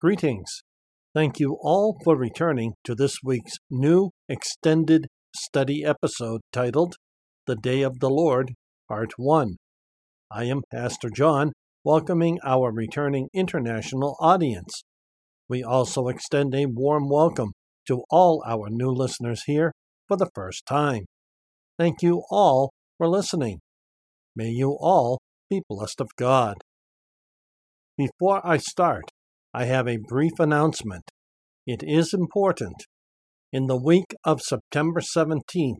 Greetings. Thank you all for returning to this week's new extended study episode titled The Day of the Lord, Part 1. I am Pastor John, welcoming our returning international audience. We also extend a warm welcome to all our new listeners here for the first time. Thank you all for listening. May you all be blessed of God. Before I start, I have a brief announcement. It is important. In the week of September 17th,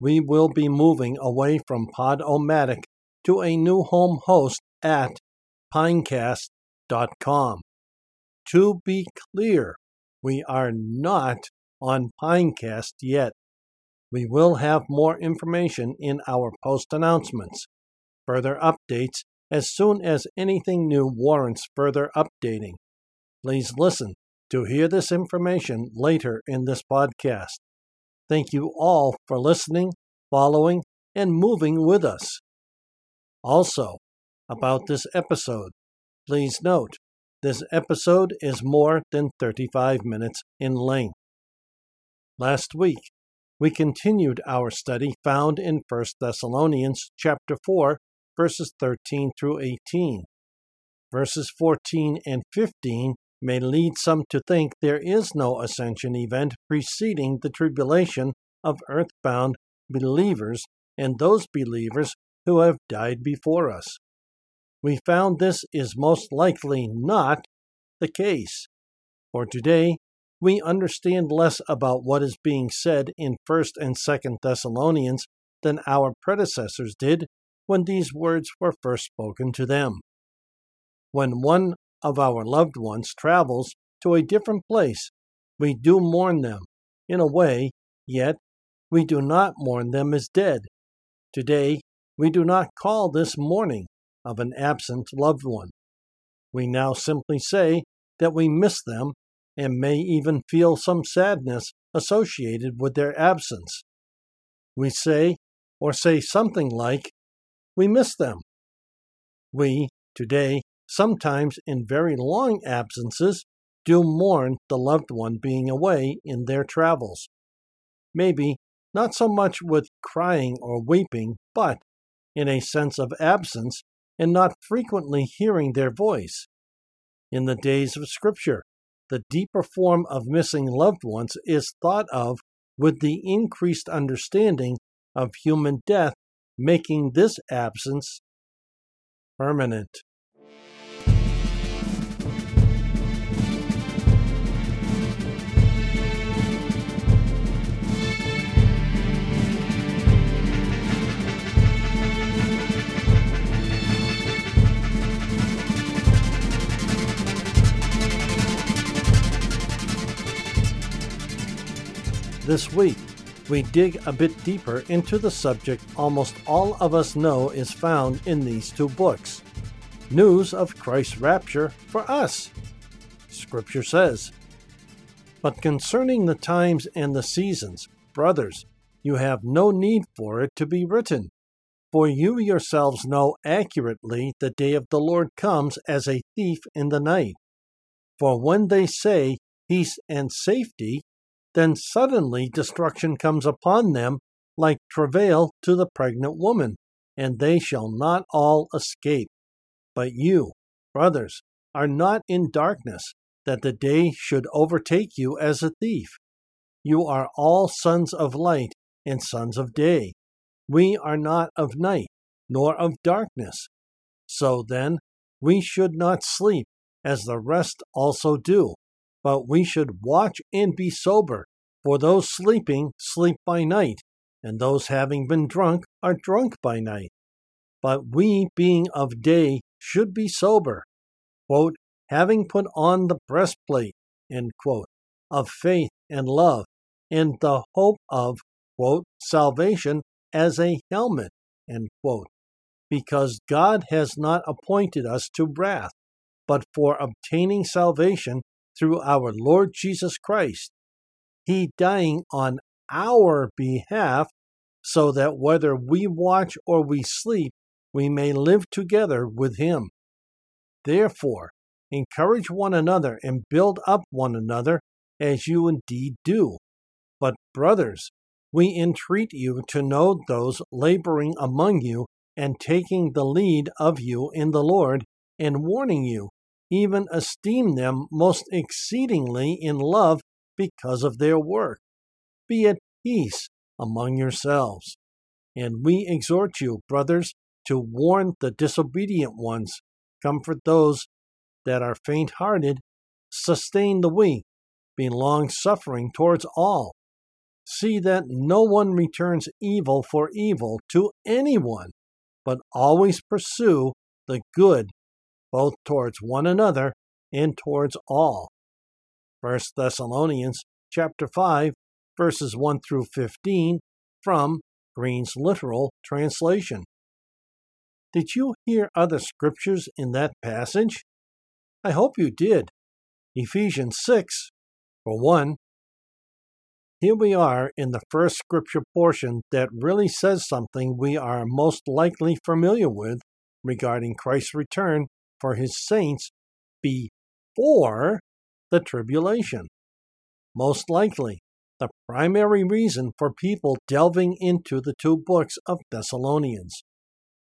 we will be moving away from Podomatic to a new home host at pinecast.com. To be clear, we are not on Pinecast yet. We will have more information in our post announcements, further updates as soon as anything new warrants further updating. Please listen to hear this information later in this podcast. Thank you all for listening, following, and moving with us. Also, about this episode, please note this episode is more than 35 minutes in length. Last week, we continued our study found in 1 Thessalonians chapter 4 verses 13 through 18. Verses 14 and 15 may lead some to think there is no ascension event preceding the tribulation of earthbound believers and those believers who have died before us. We found this is most likely not the case. For today, we understand less about what is being said in 1st and 2nd Thessalonians than our predecessors did when these words were first spoken to them. When one of our loved ones travels to a different place, we do mourn them, in a way, yet we do not mourn them as dead. Today, we do not call this mourning of an absent loved one. We now simply say that we miss them and may even feel some sadness associated with their absence. We say, or say something like, we miss them. We, today, sometimes in very long absences, do mourn the loved one being away in their travels. Maybe not so much with crying or weeping, but in a sense of absence and not frequently hearing their voice. In the days of Scripture, the deeper form of missing loved ones is thought of with the increased understanding of human death, making this absence permanent. This week, we dig a bit deeper into the subject almost all of us know is found in these two books news of Christ's rapture for us. Scripture says, But concerning the times and the seasons, brothers, you have no need for it to be written. For you yourselves know accurately the day of the Lord comes as a thief in the night. For when they say peace and safety, then suddenly destruction comes upon them like travail to the pregnant woman, and they shall not all escape. But you, brothers, are not in darkness, that the day should overtake you as a thief. You are all sons of light and sons of day. We are not of night, nor of darkness. So then, we should not sleep, as the rest also do but we should watch and be sober. For those sleeping sleep by night, and those having been drunk are drunk by night. But we, being of day, should be sober, quote, having put on the breastplate, quote, of faith and love, and the hope of quote, salvation as a helmet, because God has not appointed us to wrath, but for obtaining salvation through our Lord Jesus Christ, He dying on our behalf, so that whether we watch or we sleep, we may live together with Him. Therefore, encourage one another and build up one another as you indeed do. But, brothers, we entreat you to know those laboring among you and taking the lead of you in the Lord and warning you, even esteem them most exceedingly in love because of their work. Be at peace among yourselves. And we exhort you, brothers, to warn the disobedient ones, comfort those that are faint hearted, sustain the weak, be long suffering towards all. See that no one returns evil for evil to anyone, but always pursue the good both towards one another and towards all. 1 Thessalonians chapter 5 verses 1 through 15 from Green's literal translation. Did you hear other scriptures in that passage? I hope you did. Ephesians 6, for one. Here we are in the first scripture portion that really says something we are most likely familiar with regarding Christ's return for his saints before the tribulation. Most likely, the primary reason for people delving into the two books of Thessalonians.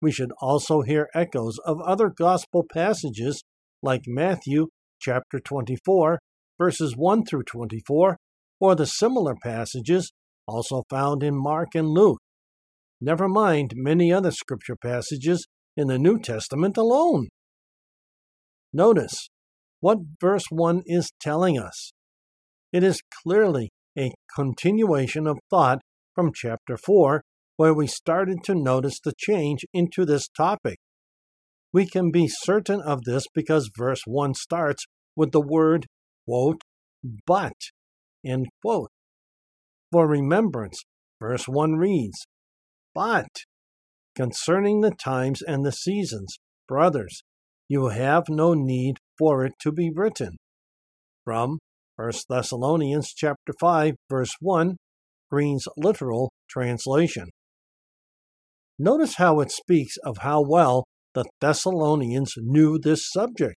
We should also hear echoes of other gospel passages like Matthew chapter 24, verses 1 through 24, or the similar passages also found in Mark and Luke. Never mind many other scripture passages in the New Testament alone. Notice what verse 1 is telling us. It is clearly a continuation of thought from chapter 4, where we started to notice the change into this topic. We can be certain of this because verse 1 starts with the word, quote, but, end quote. For remembrance, verse 1 reads, But, concerning the times and the seasons, brothers, you have no need for it to be written. From 1 Thessalonians chapter 5 verse 1, Green's literal translation. Notice how it speaks of how well the Thessalonians knew this subject.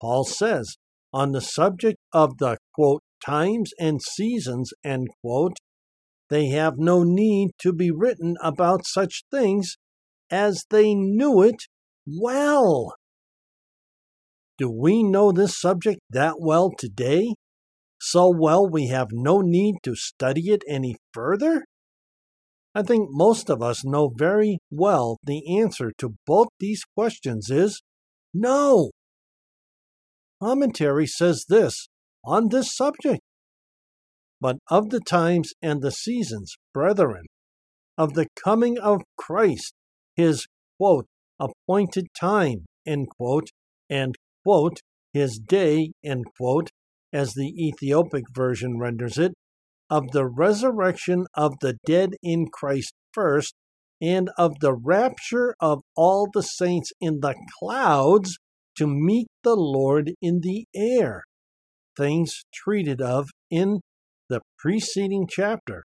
Paul says, on the subject of the quote, times and seasons, end quote, they have no need to be written about such things as they knew it well. Do we know this subject that well today? So well we have no need to study it any further? I think most of us know very well the answer to both these questions is no. Commentary says this on this subject. But of the times and the seasons, brethren, of the coming of Christ, his quote, appointed time, end quote, and quote, his day, end quote, as the Ethiopic version renders it, of the resurrection of the dead in Christ first, and of the rapture of all the saints in the clouds to meet the Lord in the air. Things treated of in the preceding chapter,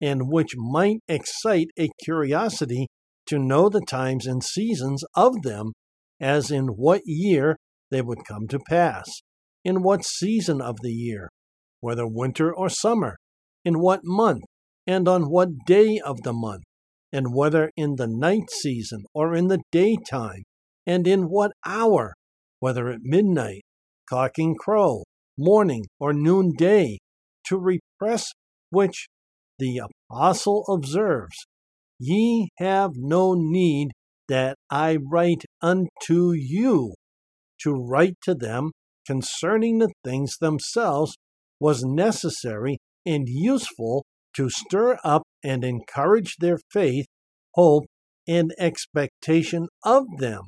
and which might excite a curiosity to know the times and seasons of them, as in what year they would come to pass, in what season of the year, whether winter or summer, in what month, and on what day of the month, and whether in the night season or in the daytime, and in what hour, whether at midnight, cocking crow, morning, or noonday, to repress which the apostle observes, Ye have no need that I write unto you to write to them concerning the things themselves was necessary and useful to stir up and encourage their faith, hope, and expectation of them,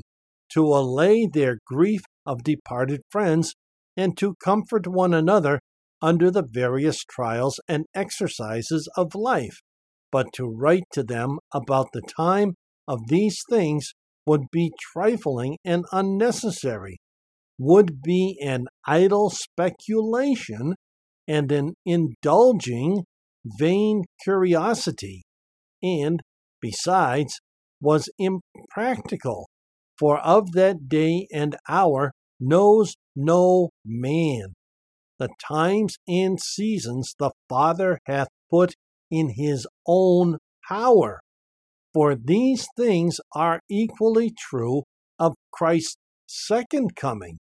to allay their grief of departed friends, and to comfort one another under the various trials and exercises of life. But to write to them about the time of these things would be trifling and unnecessary, would be an idle speculation and an indulging vain curiosity, and, besides, was impractical, for of that day and hour knows no man. The times and seasons the Father hath put in his own power. For these things are equally true of Christ's second coming,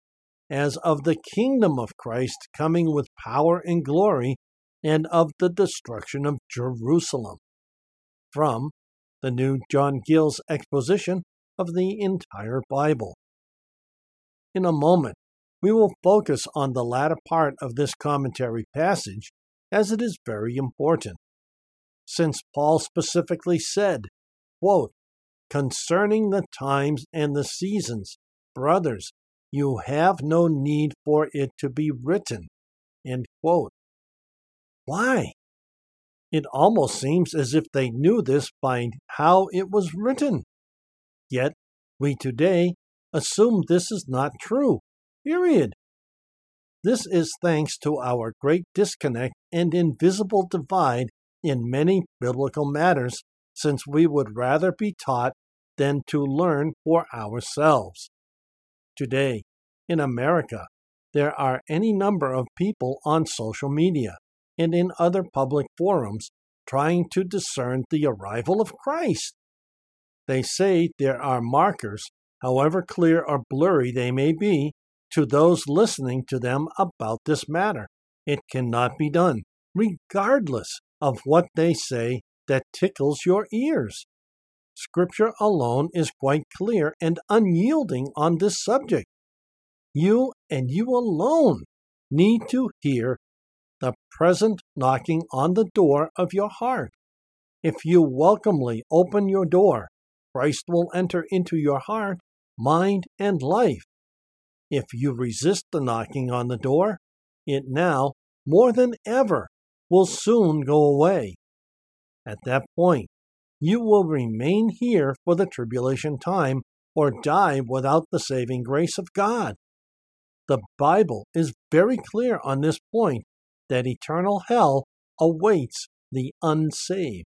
as of the kingdom of Christ coming with power and glory, and of the destruction of Jerusalem. From the new John Gill's exposition of the entire Bible. In a moment, we will focus on the latter part of this commentary passage as it is very important. Since Paul specifically said, quote, Concerning the times and the seasons, brothers, you have no need for it to be written. End quote. Why? It almost seems as if they knew this by how it was written. Yet, we today assume this is not true. Period. This is thanks to our great disconnect and invisible divide in many biblical matters, since we would rather be taught than to learn for ourselves. Today, in America, there are any number of people on social media and in other public forums trying to discern the arrival of Christ. They say there are markers, however clear or blurry they may be, to those listening to them about this matter. It cannot be done, regardless of what they say that tickles your ears. Scripture alone is quite clear and unyielding on this subject. You and you alone need to hear the present knocking on the door of your heart. If you welcomely open your door, Christ will enter into your heart, mind, and life. If you resist the knocking on the door, it now, more than ever, will soon go away. At that point, you will remain here for the tribulation time or die without the saving grace of God. The Bible is very clear on this point that eternal hell awaits the unsaved.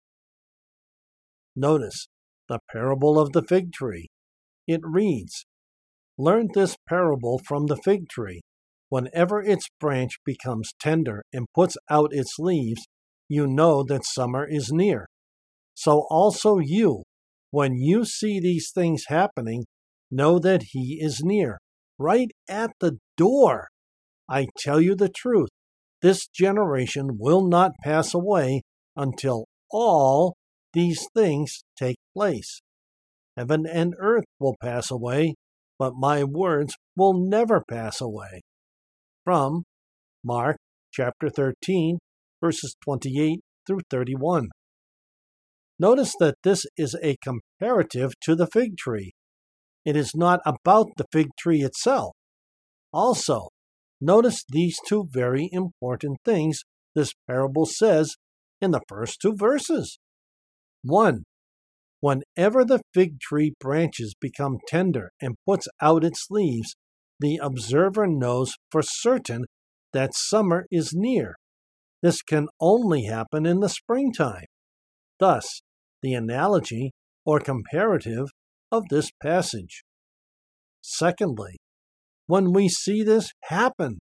Notice the parable of the fig tree. It reads Learn this parable from the fig tree. Whenever its branch becomes tender and puts out its leaves, you know that summer is near. So also you, when you see these things happening, know that he is near, right at the door. I tell you the truth, this generation will not pass away until all these things take place. Heaven and earth will pass away, but my words will never pass away. From Mark chapter 13, verses 28 through 31. Notice that this is a comparative to the fig tree. It is not about the fig tree itself. Also, notice these two very important things this parable says in the first two verses. 1. Whenever the fig tree branches become tender and puts out its leaves, the observer knows for certain that summer is near. This can only happen in the springtime. Thus, the analogy or comparative of this passage. Secondly, when we see this happen,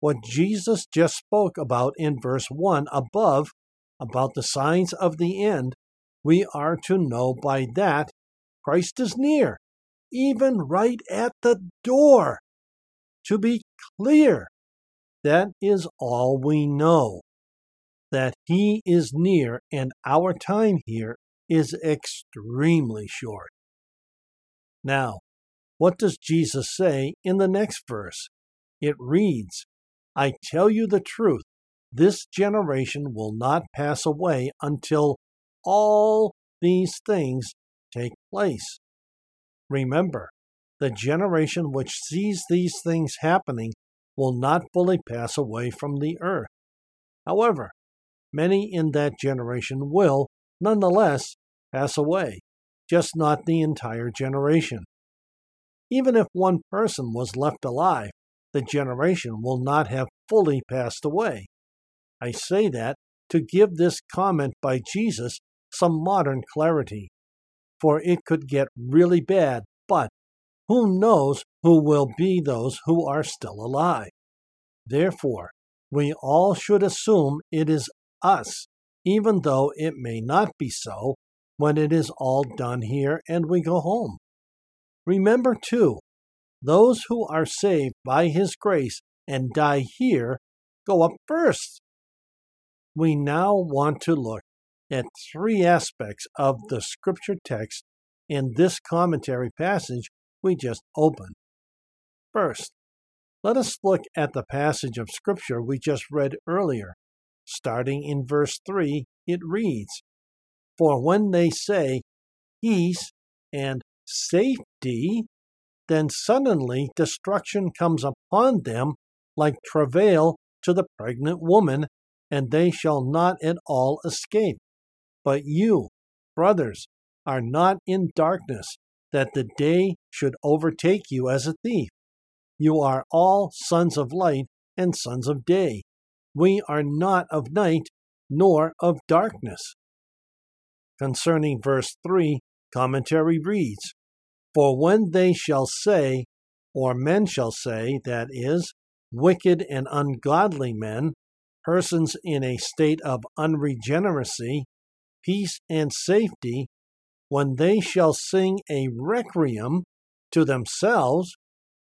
what Jesus just spoke about in verse 1 above, about the signs of the end, we are to know by that Christ is near, even right at the door. To be clear, that is all we know. That He is near and our time here is extremely short. Now, what does Jesus say in the next verse? It reads, I tell you the truth, this generation will not pass away until all these things take place. Remember, the generation which sees these things happening will not fully pass away from the earth. However, many in that generation will, nonetheless, pass away, just not the entire generation. Even if one person was left alive, the generation will not have fully passed away. I say that to give this comment by Jesus some modern clarity, for it could get really bad, but who knows who will be those who are still alive? Therefore, we all should assume it is us, even though it may not be so when it is all done here and we go home. Remember, too, those who are saved by His grace and die here go up first. We now want to look at three aspects of the scripture text in this commentary passage we just opened. First, let us look at the passage of scripture we just read earlier. Starting in verse 3, it reads For when they say peace and safety, then suddenly destruction comes upon them like travail to the pregnant woman, and they shall not at all escape. But you, brothers, are not in darkness, that the day should overtake you as a thief. You are all sons of light and sons of day. We are not of night nor of darkness. Concerning verse 3, commentary reads For when they shall say, or men shall say, that is, wicked and ungodly men, persons in a state of unregeneracy, peace and safety, when they shall sing a requiem to themselves,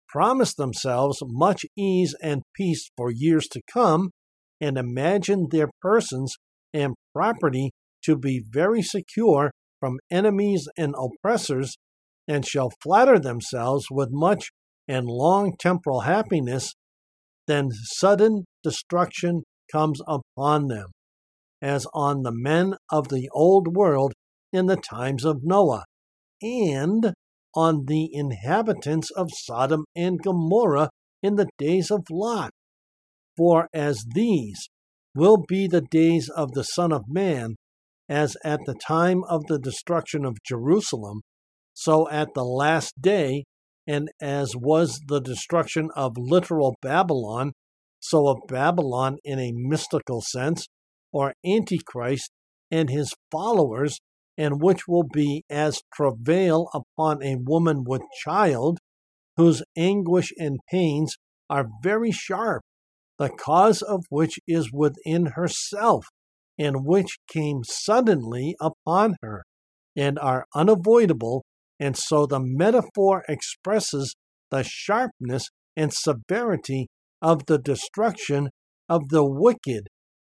promise themselves much ease and peace for years to come, and imagine their persons and property to be very secure from enemies and oppressors, and shall flatter themselves with much and long temporal happiness, then sudden destruction comes upon them, as on the men of the old world in the times of Noah, and on the inhabitants of Sodom and Gomorrah in the days of Lot. For as these will be the days of the Son of Man, as at the time of the destruction of Jerusalem, so at the last day, and as was the destruction of literal Babylon, so of Babylon in a mystical sense, or Antichrist and his followers, and which will be as travail upon a woman with child, whose anguish and pains are very sharp, the cause of which is within herself, and which came suddenly upon her, and are unavoidable, and so the metaphor expresses the sharpness and severity of the destruction of the wicked.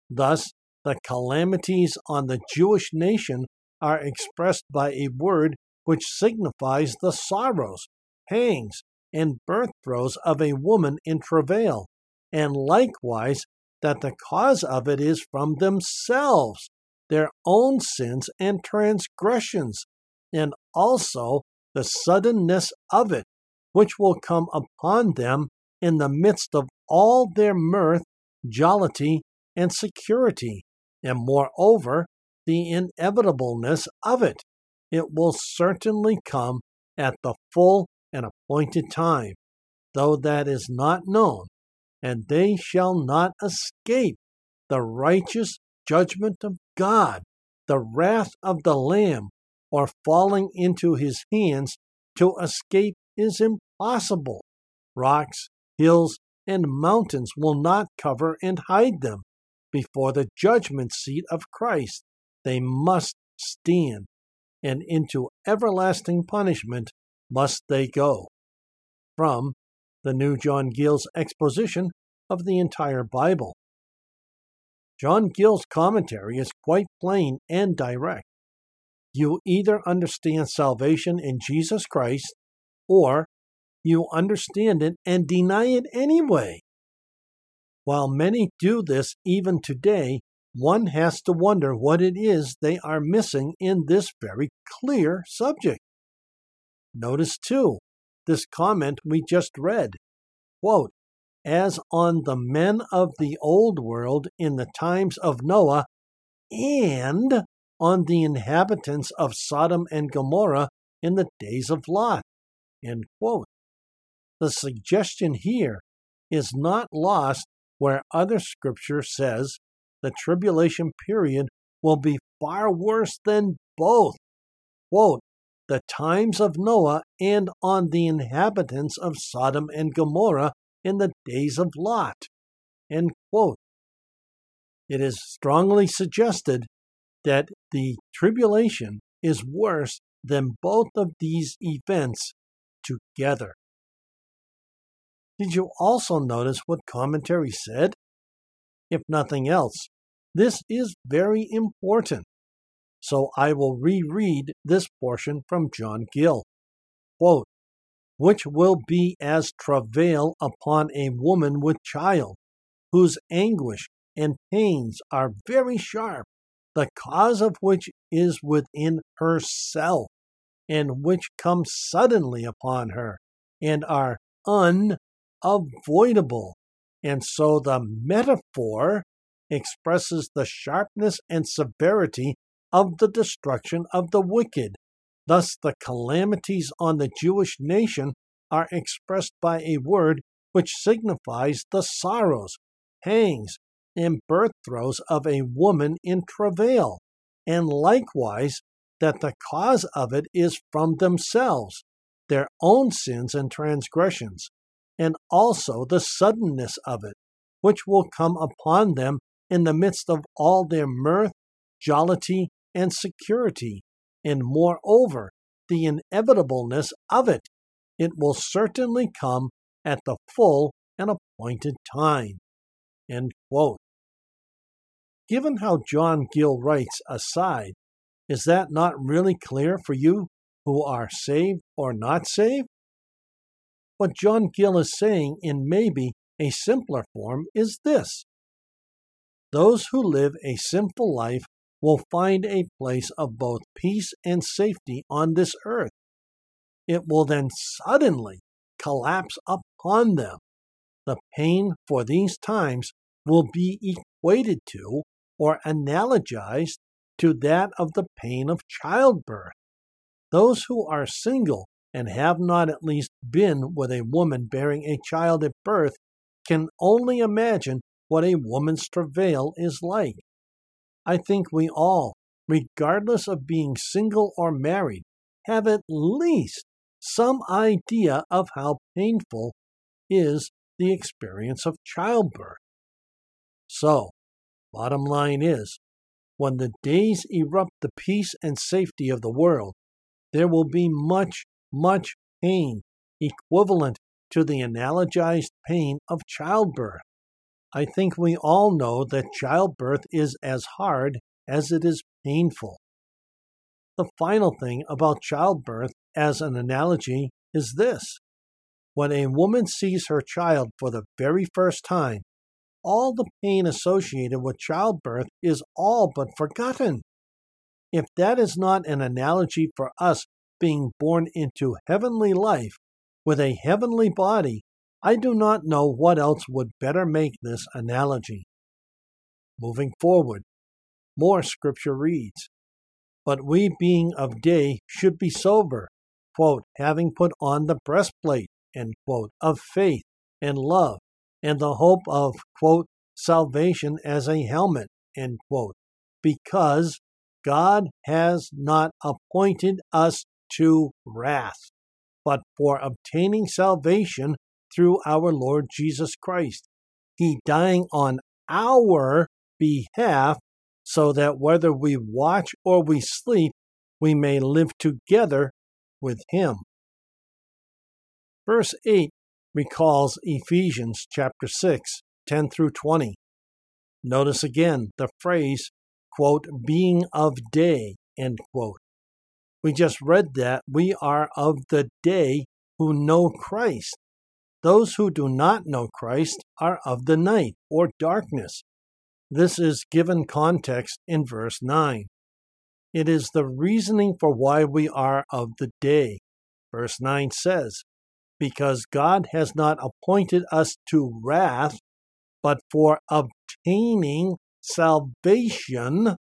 Thus, the calamities on the Jewish nation are expressed by a word which signifies the sorrows, pangs, and birth throes of a woman in travail, and likewise that the cause of it is from themselves, their own sins and transgressions, and also the suddenness of it, which will come upon them in the midst of all their mirth, jollity, and security, and moreover, the inevitableness of it. It will certainly come at the full and appointed time, though that is not known, and they shall not escape the righteous judgment of God, the wrath of the Lamb, or falling into his hands to escape is impossible. Rocks, hills, and mountains will not cover and hide them before the judgment seat of Christ they must stand, and into everlasting punishment must they go. From the New John Gill's exposition of the entire Bible. John Gill's commentary is quite plain and direct. You either understand salvation in Jesus Christ, or you understand it and deny it anyway. While many do this even today, one has to wonder what it is they are missing in this very clear subject. Notice, too, this comment we just read quote, As on the men of the old world in the times of Noah, and on the inhabitants of Sodom and Gomorrah in the days of Lot. The suggestion here is not lost where other scripture says the tribulation period will be far worse than both. Quote, the times of Noah and on the inhabitants of Sodom and Gomorrah in the days of Lot. End quote. It is strongly suggested that the tribulation is worse than both of these events together. Did you also notice what commentary said? If nothing else, this is very important. So I will reread this portion from John Gill. Quote, which will be as travail upon a woman with child, whose anguish and pains are very sharp, the cause of which is within herself, and which come suddenly upon her, and are unavoidable. And so the metaphor expresses the sharpness and severity of the destruction of the wicked. Thus, the calamities on the Jewish nation are expressed by a word which signifies the sorrows, pangs, and birth throes of a woman in travail, and likewise that the cause of it is from themselves, their own sins and transgressions, and also the suddenness of it, which will come upon them in the midst of all their mirth, jollity, and security, and moreover, the inevitableness of it. It will certainly come at the full and appointed time. Given how John Gill writes aside, is that not really clear for you who are saved or not saved? What John Gill is saying in maybe a simpler form is this Those who live a sinful life will find a place of both peace and safety on this earth. It will then suddenly collapse upon them. The pain for these times will be equated to or analogized to that of the pain of childbirth. Those who are single and have not at least been with a woman bearing a child at birth can only imagine what a woman's travail is like. I think we all, regardless of being single or married, have at least some idea of how painful is the experience of childbirth. So, bottom line is, when the days erupt the peace and safety of the world, there will be much, much pain equivalent to the analogized pain of childbirth. I think we all know that childbirth is as hard as it is painful. The final thing about childbirth as an analogy is this. When a woman sees her child for the very first time, all the pain associated with childbirth is all but forgotten. If that is not an analogy for us being born into heavenly life with a heavenly body I do not know what else would better make this analogy. Moving forward, more scripture reads, But we being of day should be sober, quote, having put on the breastplate, end quote, of faith and love, and the hope of, quote, salvation as a helmet, end quote, because God has not appointed us to wrath, but for obtaining salvation through our Lord Jesus Christ. He dying on our behalf so that whether we watch or we sleep, we may live together with him. Verse 8 recalls Ephesians chapter 6, 10 through 20. Notice again the phrase, quote, being of day, end quote. We just read that we are of the day who know Christ. Those who do not know Christ are of the night or darkness. This is given context in verse 9. It is the reasoning for why we are of the day. Verse 9 says, Because God has not appointed us to wrath, but for obtaining salvation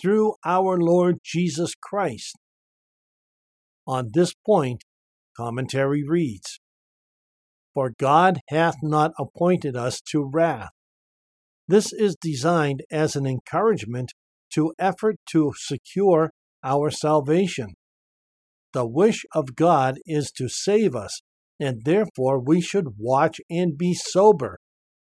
through our Lord Jesus Christ. On this point, commentary reads for God hath not appointed us to wrath. This is designed as an encouragement to effort to secure our salvation. The wish of God is to save us, and therefore we should watch and be sober.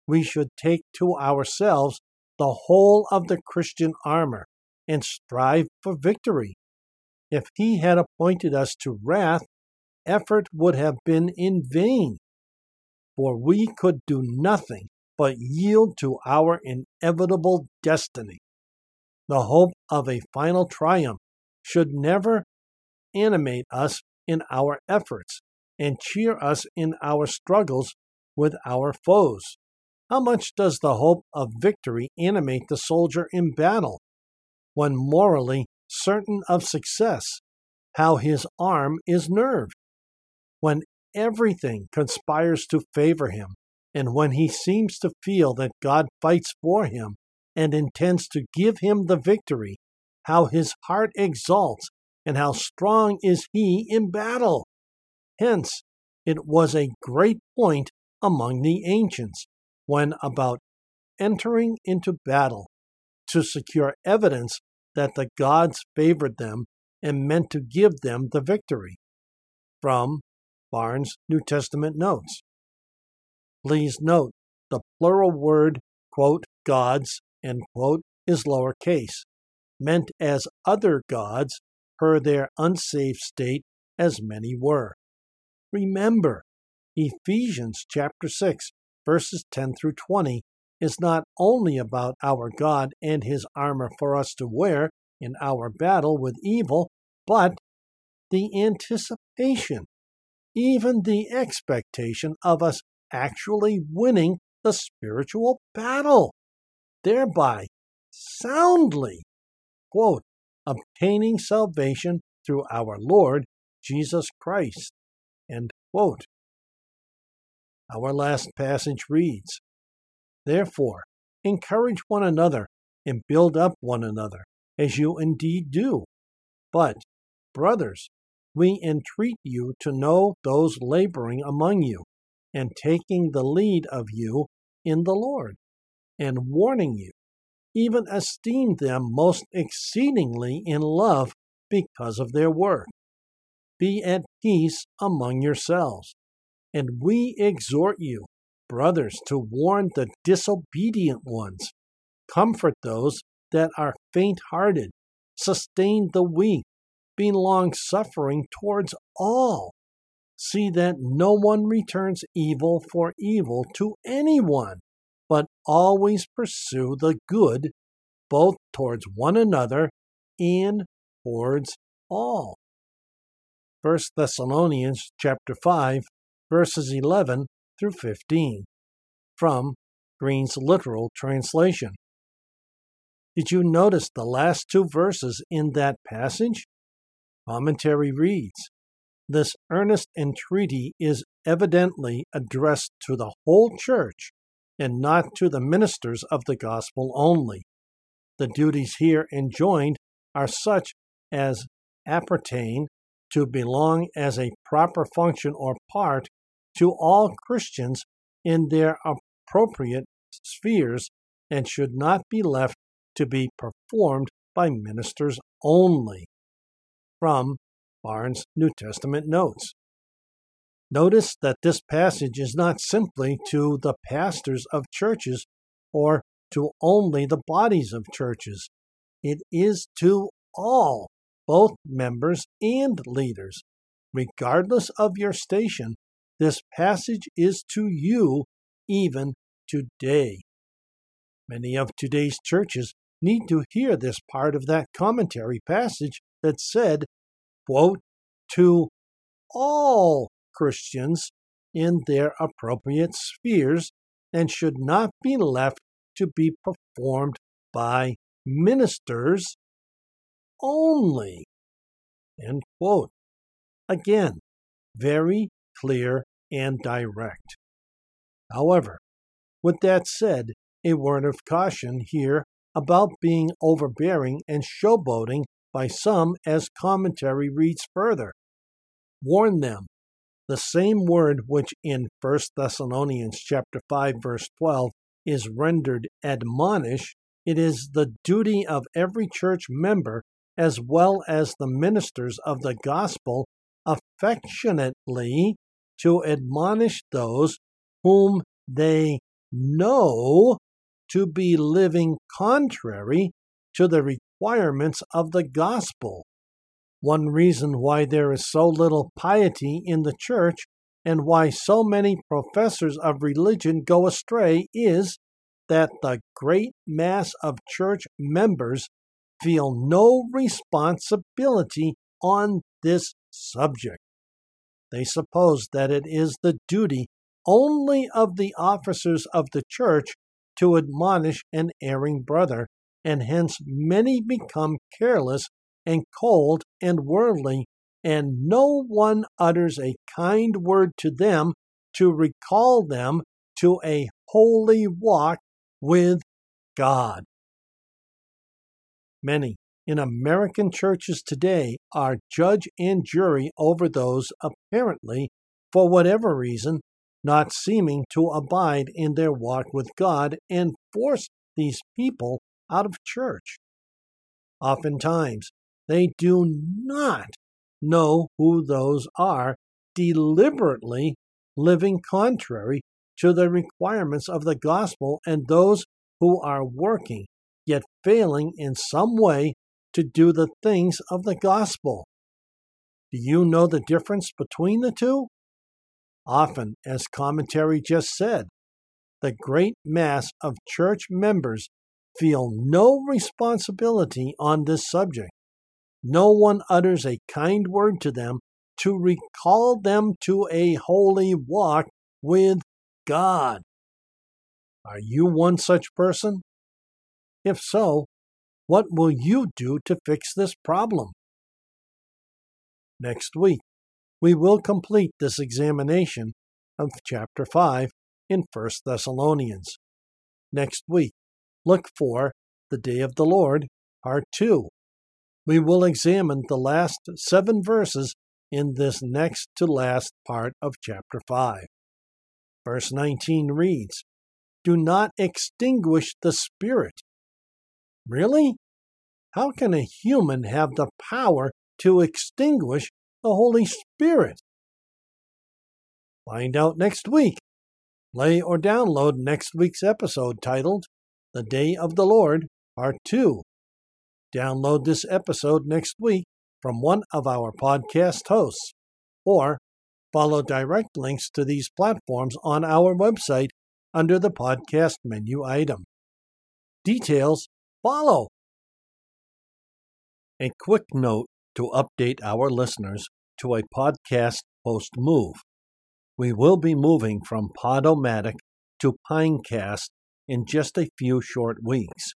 We should take to ourselves the whole of the Christian armor and strive for victory. If he had appointed us to wrath, effort would have been in vain, for we could do nothing but yield to our inevitable destiny. The hope of a final triumph should never animate us in our efforts and cheer us in our struggles with our foes. How much does the hope of victory animate the soldier in battle? When morally certain of success, how his arm is nerved. When everything conspires to favor him, and when he seems to feel that God fights for him and intends to give him the victory, how his heart exalts, and how strong is he in battle. Hence, it was a great point among the ancients when about entering into battle to secure evidence that the gods favored them and meant to give them the victory. From Barnes' New Testament Notes. Please note the plural word, quote, gods, end quote, is lowercase, meant as other gods per their unsafe state, as many were. Remember, Ephesians chapter 6, verses 10 through 20 is not only about our God and his armor for us to wear in our battle with evil, but the anticipation, even the expectation of us actually winning the spiritual battle, thereby soundly, quote, obtaining salvation through our Lord Jesus Christ, end quote. Our last passage reads, Therefore, encourage one another and build up one another, as you indeed do. But, brothers, we entreat you to know those laboring among you, and taking the lead of you in the Lord, and warning you, even esteem them most exceedingly in love because of their work. Be at peace among yourselves. And we exhort you, brothers, to warn the disobedient ones, comfort those that are faint hearted, sustain the weak, be long suffering towards all. See that no one returns evil for evil to anyone, but always pursue the good, both towards one another and towards all. 1 Thessalonians chapter 5 verses 11 through 15 from Green's literal translation. Did you notice the last two verses in that passage? Commentary reads This earnest entreaty is evidently addressed to the whole church and not to the ministers of the gospel only. The duties here enjoined are such as appertain to belong as a proper function or part to all Christians in their appropriate spheres and should not be left to be performed by ministers only. From Barnes' New Testament Notes. Notice that this passage is not simply to the pastors of churches or to only the bodies of churches. It is to all, both members and leaders. Regardless of your station, this passage is to you even today. Many of today's churches need to hear this part of that commentary passage that said, quote, to all Christians in their appropriate spheres and should not be left to be performed by ministers only. End quote. Again, very clear and direct. However, with that said, a word of caution here about being overbearing and showboating by some as commentary reads further. Warn them. The same word which in 1 Thessalonians chapter 5 verse 12 is rendered admonish, it is the duty of every church member as well as the ministers of the gospel affectionately to admonish those whom they know to be living contrary to the requirements of the gospel. One reason why there is so little piety in the church and why so many professors of religion go astray is that the great mass of church members feel no responsibility on this subject. They suppose that it is the duty only of the officers of the church to admonish an erring brother, and hence many become careless and cold and worldly, and no one utters a kind word to them to recall them to a holy walk with God. Many in American churches today are judge and jury over those apparently, for whatever reason, not seeming to abide in their walk with God and force these people out of church. Mm-hmm. Oftentimes, they do not know who those are, deliberately living contrary to the requirements of the gospel, and those who are working, yet failing in some way to do the things of the gospel. Do you know the difference between the two? Often, as commentary just said, the great mass of church members feel no responsibility on this subject. No one utters a kind word to them to recall them to a holy walk with God. Are you one such person? If so, what will you do to fix this problem? Next week, we will complete this examination of chapter 5 in 1 Thessalonians. Next week, look for the Day of the Lord, Part 2. We will examine the last seven verses in this next to last part of chapter 5. Verse 19 reads, Do not extinguish the Spirit. Really? How can a human have the power to extinguish the Holy Spirit? Find out next week. Play or download next week's episode titled The Day of the Lord, Part 2. Download this episode next week from one of our podcast hosts, or follow direct links to these platforms on our website under the podcast menu item. Details follow. A quick note to update our listeners to a podcast post move. We will be moving from Podomatic to Pinecast in just a few short weeks.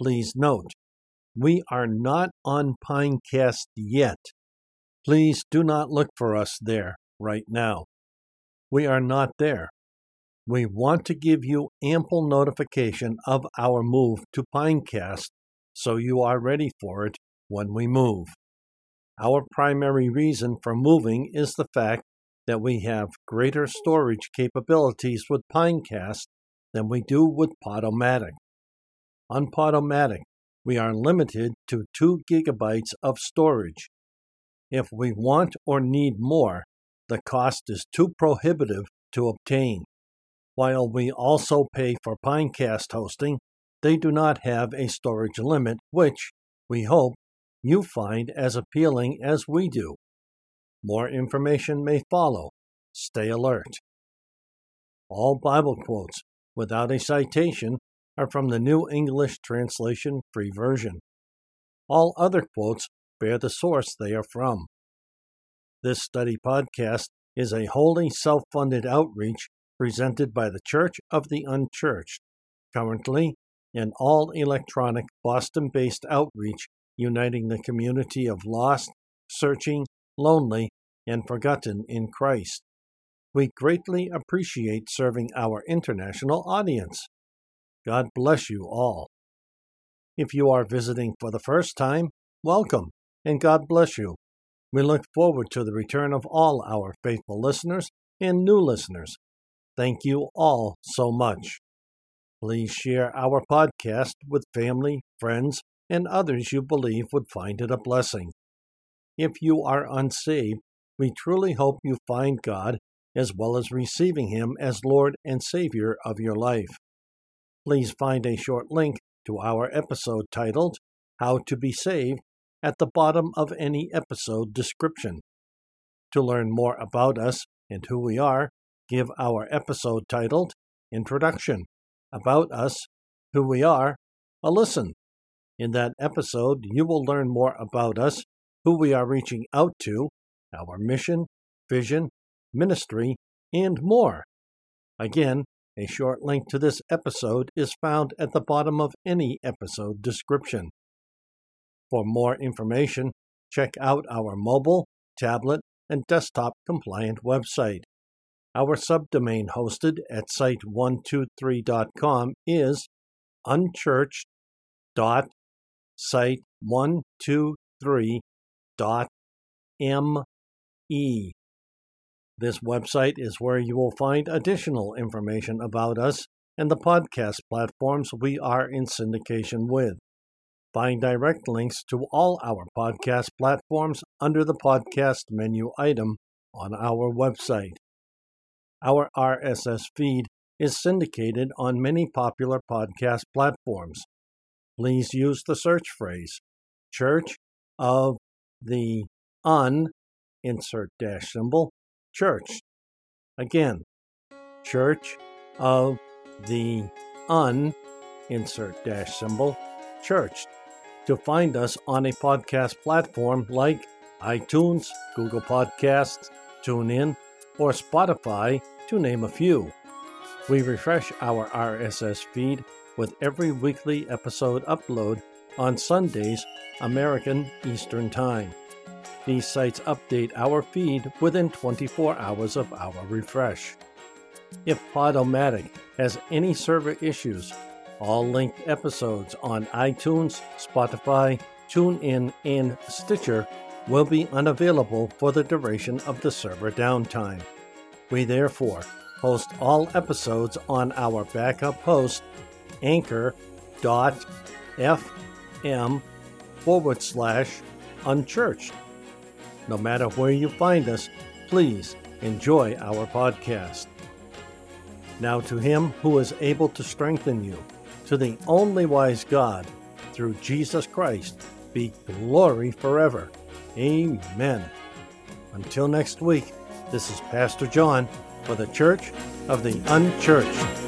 Please note, we are not on Pinecast yet. Please do not look for us there right now. We are not there. We want to give you ample notification of our move to Pinecast so you are ready for it when we move. Our primary reason for moving is the fact that we have greater storage capabilities with Pinecast than we do with Podomatic. On Podomatic, we are limited to 2 gigabytes of storage. If we want or need more, the cost is too prohibitive to obtain. While we also pay for Pinecast hosting, they do not have a storage limit, which, we hope, you find as appealing as we do. More information may follow. Stay alert. All Bible quotes, without a citation, are from the New English Translation Free Version. All other quotes bear the source they are from. This study podcast is a wholly self funded outreach presented by the Church of the Unchurched, currently an all electronic Boston based outreach uniting the community of lost, searching, lonely, and forgotten in Christ. We greatly appreciate serving our international audience. God bless you all. If you are visiting for the first time, welcome and God bless you. We look forward to the return of all our faithful listeners and new listeners. Thank you all so much. Please share our podcast with family, friends, and others you believe would find it a blessing. If you are unsaved, we truly hope you find God as well as receiving Him as Lord and Savior of your life. Please find a short link to our episode titled How to Be Saved at the bottom of any episode description. To learn more about us and who we are, give our episode titled Introduction About Us, Who We Are, a listen. In that episode, you will learn more about us, who we are reaching out to, our mission, vision, ministry, and more. Again, a short link to this episode is found at the bottom of any episode description. For more information, check out our mobile, tablet, and desktop compliant website. Our subdomain hosted at site123.com is unchurched.site123.me. This website is where you will find additional information about us and the podcast platforms we are in syndication with. Find direct links to all our podcast platforms under the podcast menu item on our website. Our RSS feed is syndicated on many popular podcast platforms. Please use the search phrase Church of the Un, insert dash symbol, church. Again, Church of the Un, insert dash symbol, church. To find us on a podcast platform like iTunes, Google Podcasts, TuneIn, or Spotify, to name a few. We refresh our RSS feed with every weekly episode upload on Sundays, American Eastern Time. These sites update our feed within 24 hours of our refresh. If Podomatic has any server issues, all linked episodes on iTunes, Spotify, TuneIn, and Stitcher will be unavailable for the duration of the server downtime. We therefore host all episodes on our backup host, anchor.fm forward slash unchurched. No matter where you find us, please enjoy our podcast. Now to him who is able to strengthen you, to the only wise God, through Jesus Christ, be glory forever. Amen. Until next week, this is Pastor John for the Church of the Unchurched.